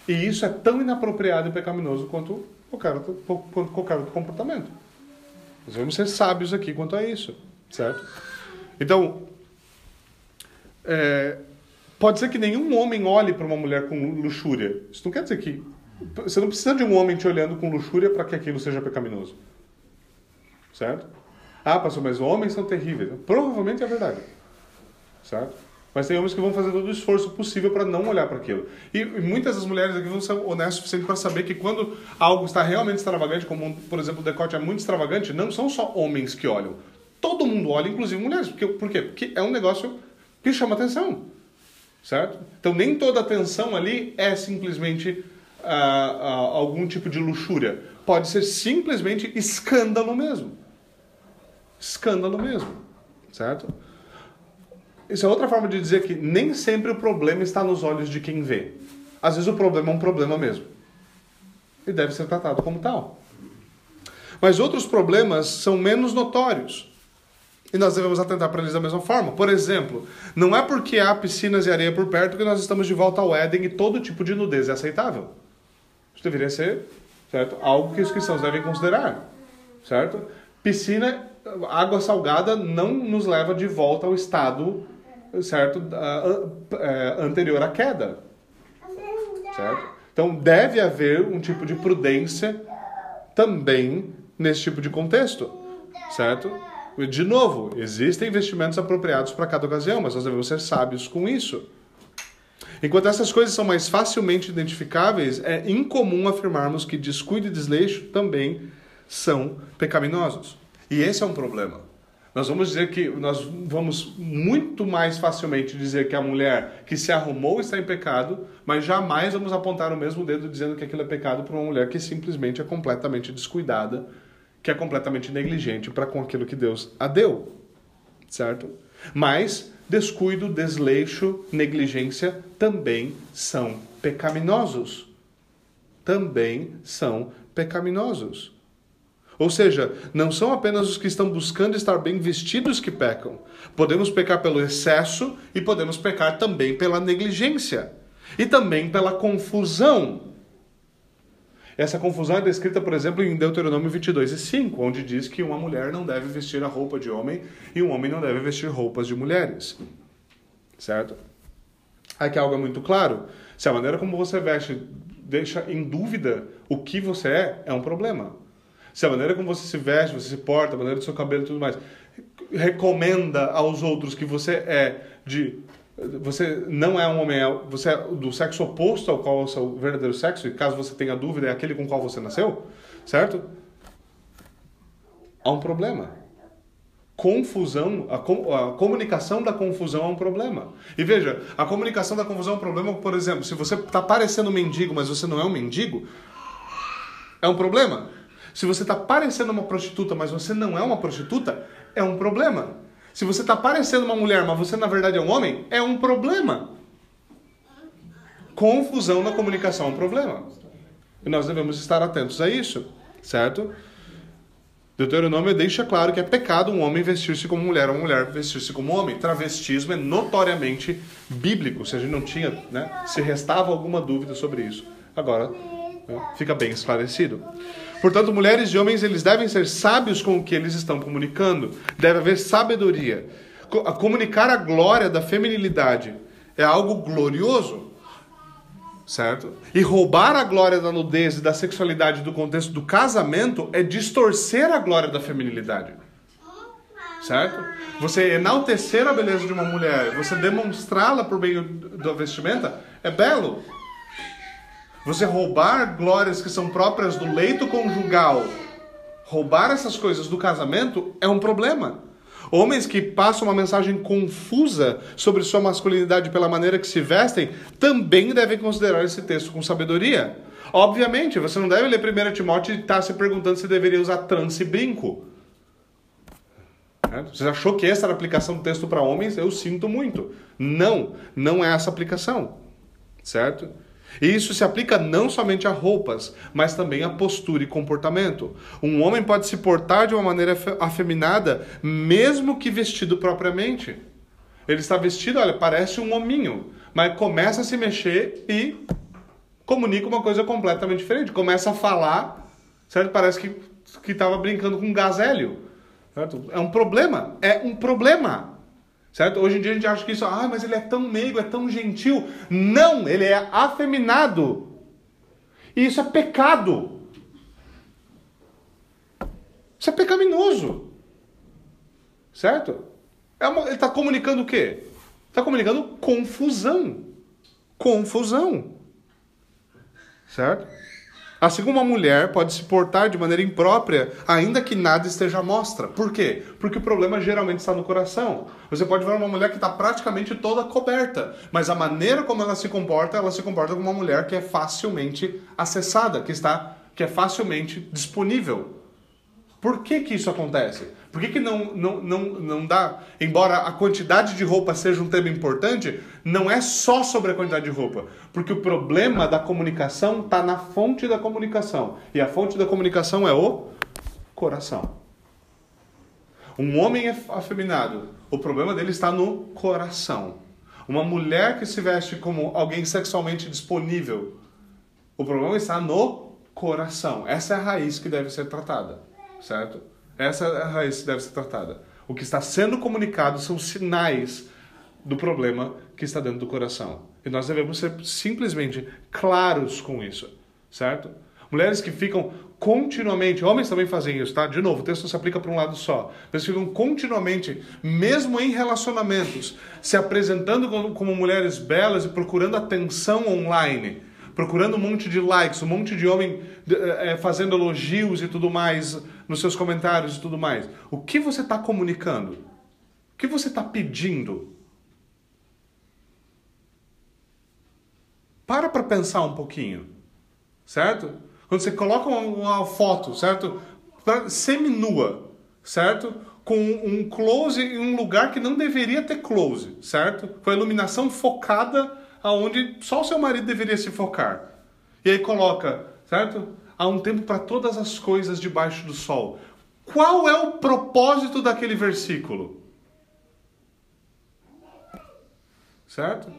E isso é tão inapropriado e pecaminoso quanto qualquer outro, qualquer outro comportamento. Nós devemos ser sábios aqui quanto a isso, certo? Então, é, pode ser que nenhum homem olhe para uma mulher com luxúria. Isso não quer dizer que. Você não precisa de um homem te olhando com luxúria para que aquilo seja pecaminoso. Certo? Ah, pastor, mas homens são terríveis. Provavelmente é verdade. Certo? Mas tem homens que vão fazer todo o esforço possível para não olhar para aquilo. E, muitas das mulheres aqui vão ser honestas o suficiente para saber que quando algo está realmente extravagante, como por exemplo o decote é muito extravagante, não são só homens que olham. Todo mundo olha, inclusive mulheres. Porque, por quê? Porque é um negócio que chama atenção. Certo? Então nem toda atenção ali é simplesmente ah, ah, algum tipo de luxúria. Pode ser simplesmente escândalo mesmo. Escândalo mesmo. Certo? Isso é outra forma de dizer que nem sempre o problema está nos olhos de quem vê. Às vezes o problema é um problema mesmo. E deve ser tratado como tal. Mas outros problemas são menos notórios. E nós devemos atentar para eles da mesma forma. Por exemplo, não é porque há piscinas e areia por perto que nós estamos de volta ao Éden e todo tipo de nudez é aceitável. Isso deveria ser certo? algo que os cristãos devem considerar. Certo? Piscina, água salgada não nos leva de volta ao estado certo? É, anterior à queda. Certo? Então deve haver um tipo de prudência também nesse tipo de contexto. Certo? De novo, existem investimentos apropriados para cada ocasião, mas nós devemos ser sábios com isso. Enquanto essas coisas são mais facilmente identificáveis, é incomum afirmarmos que descuido e desleixo também são pecaminosos. E esse é um problema. Nós vamos dizer que nós vamos muito mais facilmente dizer que a mulher que se arrumou está em pecado, mas jamais vamos apontar o mesmo dedo dizendo que aquilo é pecado para uma mulher que simplesmente é completamente descuidada, que é completamente negligente para com aquilo que Deus a deu. Certo? Mas descuido, desleixo, negligência também são pecaminosos. Também são pecaminosos. Ou seja, não são apenas os que estão buscando estar bem vestidos que pecam. Podemos pecar pelo excesso e podemos pecar também pela negligência e também pela confusão. Essa confusão é descrita, por exemplo, em Deuteronômio 22 e 5, onde diz que uma mulher não deve vestir a roupa de homem e um homem não deve vestir roupas de mulheres. Certo? Aqui algo é muito claro. Se a maneira como você veste deixa em dúvida o que você é, é um problema. Se a maneira como você se veste, você se porta, a maneira do seu cabelo e tudo mais, recomenda aos outros que você é de você não é um homem, é, você é do sexo oposto ao qual é o seu verdadeiro sexo, e caso você tenha dúvida, é aquele com qual você nasceu, certo? Há um problema. Confusão, a, com, a comunicação da confusão é um problema. E veja, a comunicação da confusão é um problema, por exemplo, se você está parecendo um mendigo, mas você não é um mendigo, é um problema. Se você está parecendo uma prostituta, mas você não é uma prostituta, é um problema. Se você está parecendo uma mulher, mas você na verdade é um homem, é um problema. Confusão na comunicação é um problema. E nós devemos estar atentos a isso, certo? Deuteronômio deixa claro que é pecado um homem vestir-se como mulher ou uma mulher vestir-se como homem. Travestismo é notoriamente bíblico. Se a gente não tinha, né, se restava alguma dúvida sobre isso, agora né, fica bem esclarecido. Portanto, mulheres e homens, eles devem ser sábios com o que eles estão comunicando. Deve haver sabedoria. Comunicar a glória da feminilidade é algo glorioso, certo? E roubar a glória da nudez e da sexualidade do contexto do casamento é distorcer a glória da feminilidade. Certo? Você enaltecer a beleza de uma mulher, você demonstrá-la por meio da vestimenta, é belo. Você roubar glórias que são próprias do leito conjugal, roubar essas coisas do casamento é um problema. Homens que passam uma mensagem confusa sobre sua masculinidade pela maneira que se vestem também devem considerar esse texto com sabedoria. Obviamente, você não deve ler 1 Timóteo e estar tá se perguntando se deveria usar trança e brinco. Você achou que essa era a aplicação do texto para homens? Eu sinto muito. Não, não é essa a aplicação. Certo? E isso se aplica não somente a roupas, mas também a postura e comportamento. Um homem pode se portar de uma maneira afeminada, mesmo que vestido propriamente. Ele está vestido, olha, parece um hominho, mas começa a se mexer e comunica uma coisa completamente diferente. Começa a falar, certo? Parece que estava brincando com um gás hélio. Certo? É um problema. É um problema. Certo? Hoje em dia a gente acha que isso, ah, mas ele é tão meigo, é tão gentil. Não, ele é afeminado. E isso é pecado. Isso é pecaminoso. Certo? É uma, ele está comunicando o quê? Está comunicando confusão. Confusão. Certo? Assim como uma mulher pode se portar de maneira imprópria, ainda que nada esteja à mostra. Por quê? Porque o problema geralmente está no coração. Você pode ver uma mulher que está praticamente toda coberta, mas a maneira como ela se comporta, ela se comporta como uma mulher que é facilmente acessada, que está, que é facilmente disponível. Por que que isso acontece? Por que, que não, não, não, não dá? Embora a quantidade de roupa seja um tema importante, não é só sobre a quantidade de roupa. Porque o problema da comunicação está na fonte da comunicação. E a fonte da comunicação é o coração. Um homem é afeminado, o problema dele está no coração. Uma mulher que se veste como alguém sexualmente disponível, o problema está no coração. Essa é a raiz que deve ser tratada, certo? Essa é a raiz que deve ser tratada. O que está sendo comunicado são sinais do problema que está dentro do coração. E nós devemos ser simplesmente claros com isso, certo? Mulheres que ficam continuamente, homens também fazem isso, tá? De novo, o texto se aplica para um lado só. Eles ficam continuamente, mesmo em relacionamentos, se apresentando como mulheres belas e procurando atenção online procurando um monte de likes, um monte de homem é, fazendo elogios e tudo mais nos seus comentários e tudo mais. O que você está comunicando? O que você está pedindo? Para para pensar um pouquinho, certo? Quando você coloca uma, foto, certo? Semi-nua, certo? Com um close em um lugar que não deveria ter close, certo? Com a iluminação focada aonde só o seu marido deveria se focar. E aí coloca, certo? Há um tempo para todas as coisas debaixo do sol. Qual é o propósito daquele versículo? Certo?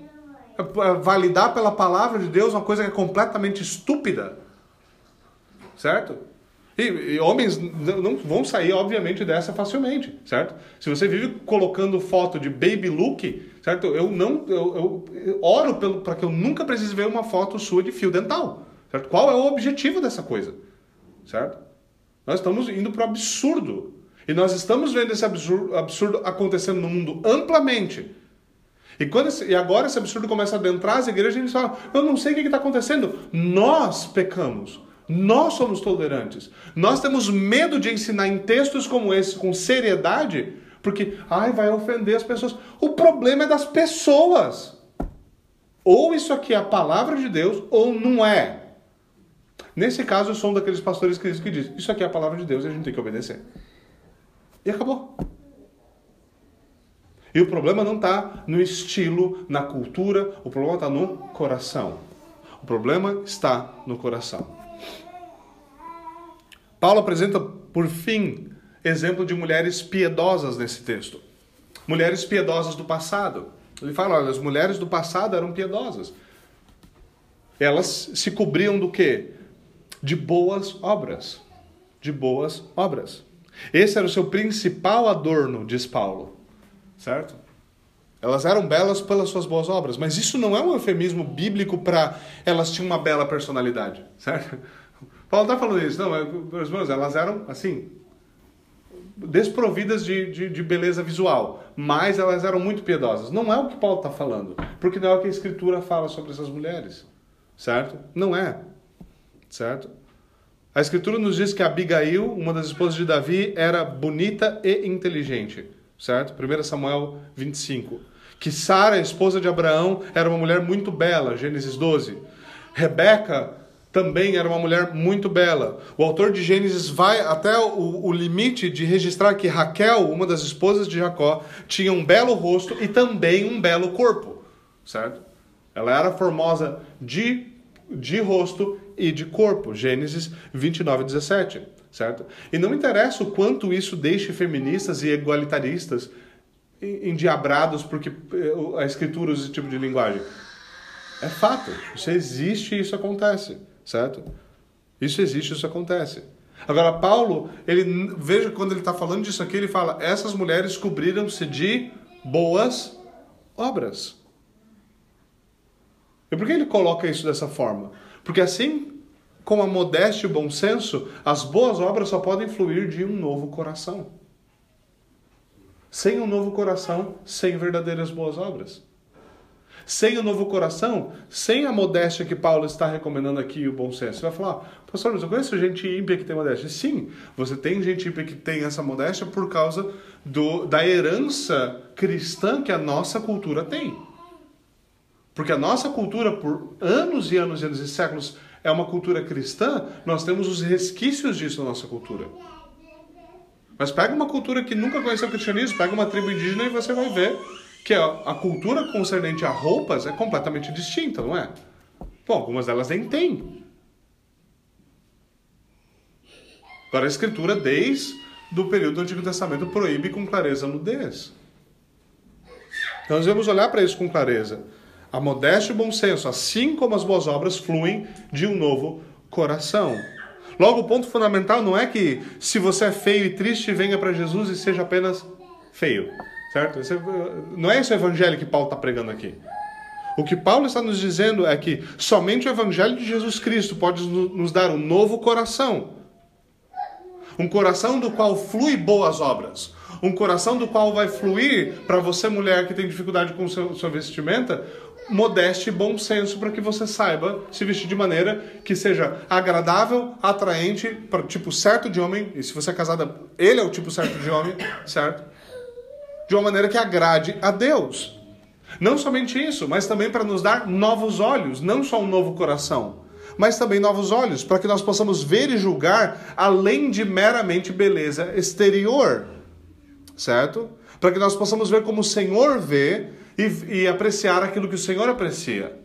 É validar pela palavra de Deus uma coisa que é completamente estúpida. Certo? E, e, homens não vão sair, obviamente, dessa facilmente, certo? Se você vive colocando foto de baby look, certo? Eu não, eu, eu oro para que eu nunca precise ver uma foto sua de fio dental, certo? Qual é o objetivo dessa coisa, certo? Nós estamos indo para o absurdo e nós estamos vendo esse absurdo, absurdo acontecendo no mundo amplamente. E, quando esse, e agora esse absurdo começa a adentrar as igrejas e eles falam: Eu não sei o que está acontecendo. Nós pecamos. Nós somos tolerantes. Nós temos medo de ensinar em textos como esse com seriedade, porque ai, vai ofender as pessoas. O problema é das pessoas. Ou isso aqui é a palavra de Deus ou não é. Nesse caso, eu sou um daqueles pastores que diz: Isso aqui é a palavra de Deus e a gente tem que obedecer. E acabou. E o problema não está no estilo, na cultura, o problema está no coração. O problema está no coração. Paulo apresenta, por fim, exemplo de mulheres piedosas nesse texto. Mulheres piedosas do passado. Ele fala, olha, as mulheres do passado eram piedosas. Elas se cobriam do quê? De boas obras. De boas obras. Esse era o seu principal adorno, diz Paulo. Certo? Elas eram belas pelas suas boas obras, mas isso não é um eufemismo bíblico para elas tinham uma bela personalidade, certo? (laughs) Paulo está falando isso. Não, meus irmãos, elas eram assim, desprovidas de, de, de, beleza visual, mas elas eram muito piedosas. Não é o que Paulo está falando, porque não é o que a Escritura fala sobre essas mulheres, certo? Não é, certo? A Escritura nos diz que Abigail, uma das esposas de Davi, era bonita e inteligente, certo? 1 Samuel 25. Que Sara, esposa de Abraão, era uma mulher muito bela, Gênesis 12. Rebeca também era uma mulher muito bela. O autor de Gênesis vai até o, o, limite de registrar que Raquel, uma das esposas de Jacó, tinha um belo rosto e também um belo corpo, certo? Ela era formosa de, de rosto e de corpo. Gênesis 29, 17, certo? E não interessa o quanto isso deixe feministas e igualitaristas endiabrados porque eh, a escritura usa esse tipo de linguagem. É fato. Isso existe e isso acontece, certo? Isso existe isso acontece. Agora, Paulo, ele veja quando ele está falando disso aqui, ele fala: essas mulheres cobriram-se de boas obras. E por que ele coloca isso dessa forma? Porque assim como a modéstia e o bom senso, as boas obras só podem fluir de um novo coração. Sem um novo coração, sem verdadeiras boas obras. Sem o novo coração, sem a modéstia que Paulo está recomendando aqui o bom senso. Você vai falar, pastor, mas eu conheço gente ímpia que tem modéstia. Sim, você tem gente ímpia que tem essa modéstia por causa do, da herança cristã que a nossa cultura tem. Porque a nossa cultura, por anos e anos e anos e séculos, é uma cultura cristã, nós temos os resquícios disso na nossa cultura. Mas pega uma cultura que nunca conheceu o cristianismo, pega uma tribo indígena e você vai ver que a, a cultura concernente a roupas é completamente distinta, não é? Bom, algumas delas nem têm. Agora a escritura, desde o período do Antigo Testamento, proíbe com clareza a nudez. Então nós vamos olhar para isso com clareza. A modéstia e o bom senso, assim como as boas obras, fluem de um novo coração. Logo, o ponto fundamental não é que se você é feio e triste, venha para Jesus e seja apenas feio. Certo? Esse, não é esse o evangelho que Paulo está pregando aqui. O que Paulo está nos dizendo é que somente o evangelho de Jesus Cristo pode nos dar um novo coração. Um coração do qual flui boas obras. Um coração do qual vai fluir, para você mulher que tem dificuldade com seu, sua vestimenta, modéstia e bom senso para que você saiba se vestir de maneira que seja agradável, atraente para o tipo certo de homem. E se você é casada, ele é o tipo certo de homem, certo? De uma maneira que agrade a Deus. Não somente isso, mas também para nos dar novos olhos, não só um novo coração, mas também novos olhos, para que nós possamos ver e julgar além de meramente beleza exterior, certo? Para que nós possamos ver como o Senhor vê e, e apreciar aquilo que o Senhor aprecia.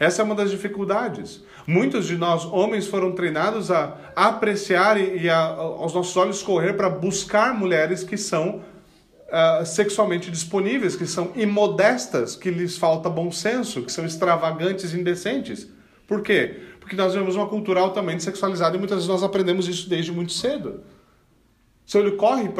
Essa é uma das dificuldades. Muitos de nós, homens, foram treinados a apreciar e, a, aos nossos olhos correr para buscar mulheres que são uh, sexualmente disponíveis, que são imodestas, que lhes falta bom senso, que são extravagantes e indecentes. Por quê? Porque nós vivemos uma cultura altamente sexualizada e muitas vezes nós aprendemos isso desde muito cedo. Seu olho corre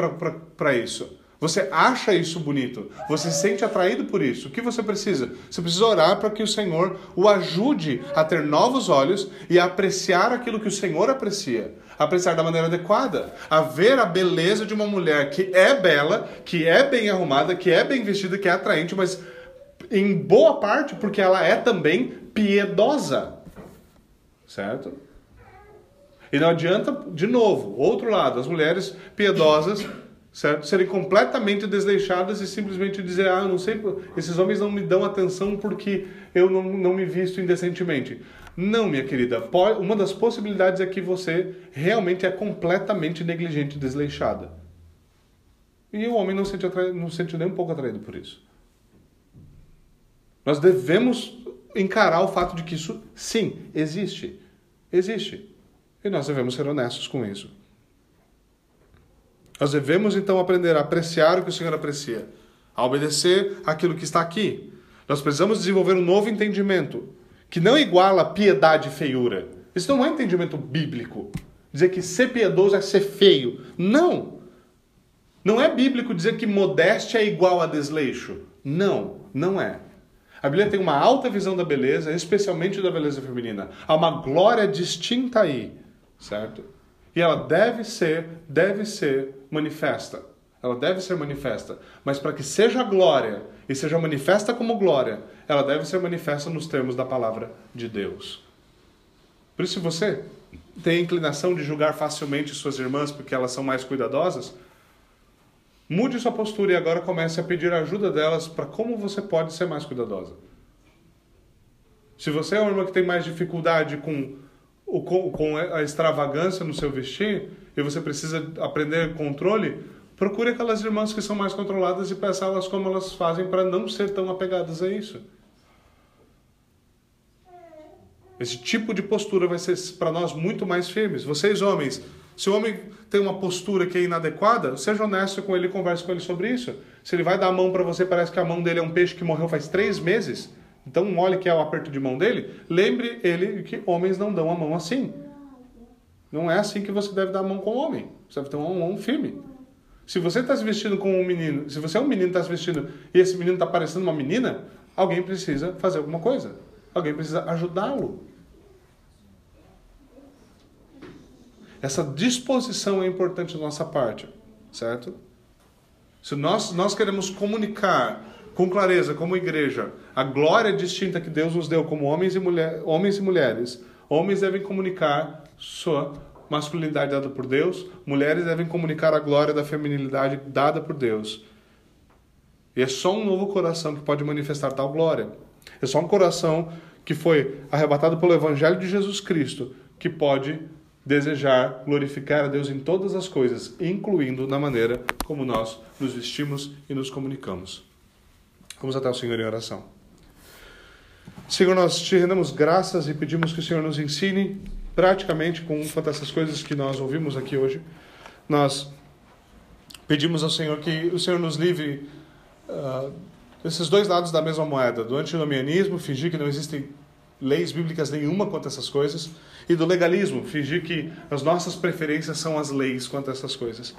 para isso. Você acha isso bonito, você se sente atraído por isso. O que você precisa? Você precisa orar para que o Senhor o ajude a ter novos olhos e a apreciar aquilo que o Senhor aprecia, apreciar da maneira adequada, a ver a beleza de uma mulher que é bela, que é bem arrumada, que é bem vestida, que é atraente, mas em boa parte porque ela é também piedosa. Certo? E não adianta, de novo, outro lado, as mulheres piedosas certo? Serem completamente desleixadas e simplesmente dizer, ah, eu não sei, esses homens não me dão atenção porque eu não, não me visto indecentemente. Não, minha querida, uma das possibilidades é que você realmente é completamente negligente e desleixada. E o homem não se sente, sente nem um pouco atraído por isso. Nós devemos encarar o fato de que isso, sim, existe. Existe. E nós devemos ser honestos com isso. Nós devemos então aprender a apreciar o que o Senhor aprecia, a obedecer aquilo que está aqui. Nós precisamos desenvolver um novo entendimento, que não iguala piedade e feiura. Isso não é entendimento bíblico. Dizer que ser piedoso é ser feio. Não! Não é bíblico dizer que modéstia é igual a desleixo. Não, não é. A Bíblia tem uma alta visão da beleza, especialmente da beleza feminina. Há uma glória distinta aí, certo? E ela deve ser, deve ser manifesta. Ela deve ser manifesta. Mas para que seja glória e seja manifesta como glória, ela deve ser manifesta nos termos da palavra de Deus. Por isso, se você tem a inclinação de julgar facilmente suas irmãs porque elas são mais cuidadosas, mude sua postura e agora comece a pedir ajuda delas para como você pode ser mais cuidadosa. Se você é uma irmã que tem mais dificuldade com com, a extravagância no seu vestir e você precisa aprender controle, procure aquelas irmãs que são mais controladas e peça elas como elas fazem para não ser tão apegadas a isso. Esse tipo de postura vai ser para nós muito mais firmes. Vocês, homens, se o homem tem uma postura que é inadequada, seja honesto com ele e converse com ele sobre isso. Se ele vai dar a mão para você, parece que a mão dele é um peixe que morreu faz três meses. Então, olhe que é o aperto de mão dele, lembre ele que homens não dão a mão assim. Não é assim que você deve dar a mão com o homem. Você deve ter uma mão firme. Se você está se vestindo como um menino, se você é um menino e está se vestindo e esse menino está parecendo uma menina, alguém precisa fazer alguma coisa. Alguém precisa ajudá-lo. Essa disposição é importante da nossa parte, certo? Se nós, nós queremos comunicar com clareza, como igreja, a glória distinta que Deus nos deu como homens e, mulher, homens e mulheres, homens devem comunicar sua masculinidade dada por Deus, mulheres devem comunicar a glória da feminilidade dada por Deus. E é só um novo coração que pode manifestar tal glória. É só um coração que foi arrebatado pelo Evangelho de Jesus Cristo que pode desejar glorificar a Deus em todas as coisas, incluindo na maneira como nós nos vestimos e nos comunicamos. Vamos até o Senhor em oração. Senhor, nós te rendemos graças e pedimos que o Senhor nos ensine praticamente com uma dessas coisas que nós ouvimos aqui hoje. Nós pedimos ao Senhor que o Senhor nos livre uh, desses dois lados da mesma moeda, do antinomianismo, fingir que não existem leis bíblicas nenhuma quanto a essas coisas, e do legalismo, fingir que as nossas preferências são as leis quanto a essas coisas.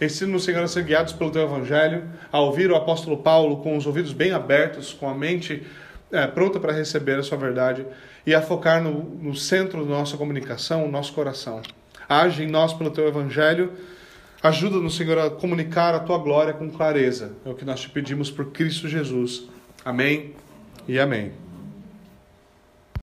Ensina-nos, Senhor, a ser guiados pelo Teu Evangelho, a ouvir o apóstolo Paulo com os ouvidos bem abertos, com a mente é, pronta para receber a Sua verdade e a focar no, no centro da nossa comunicação, o nosso coração. Age em nós pelo Teu Evangelho, ajuda-nos, Senhor, a comunicar a Tua glória com clareza. É o que nós te pedimos por Cristo Jesus. Amém e amém.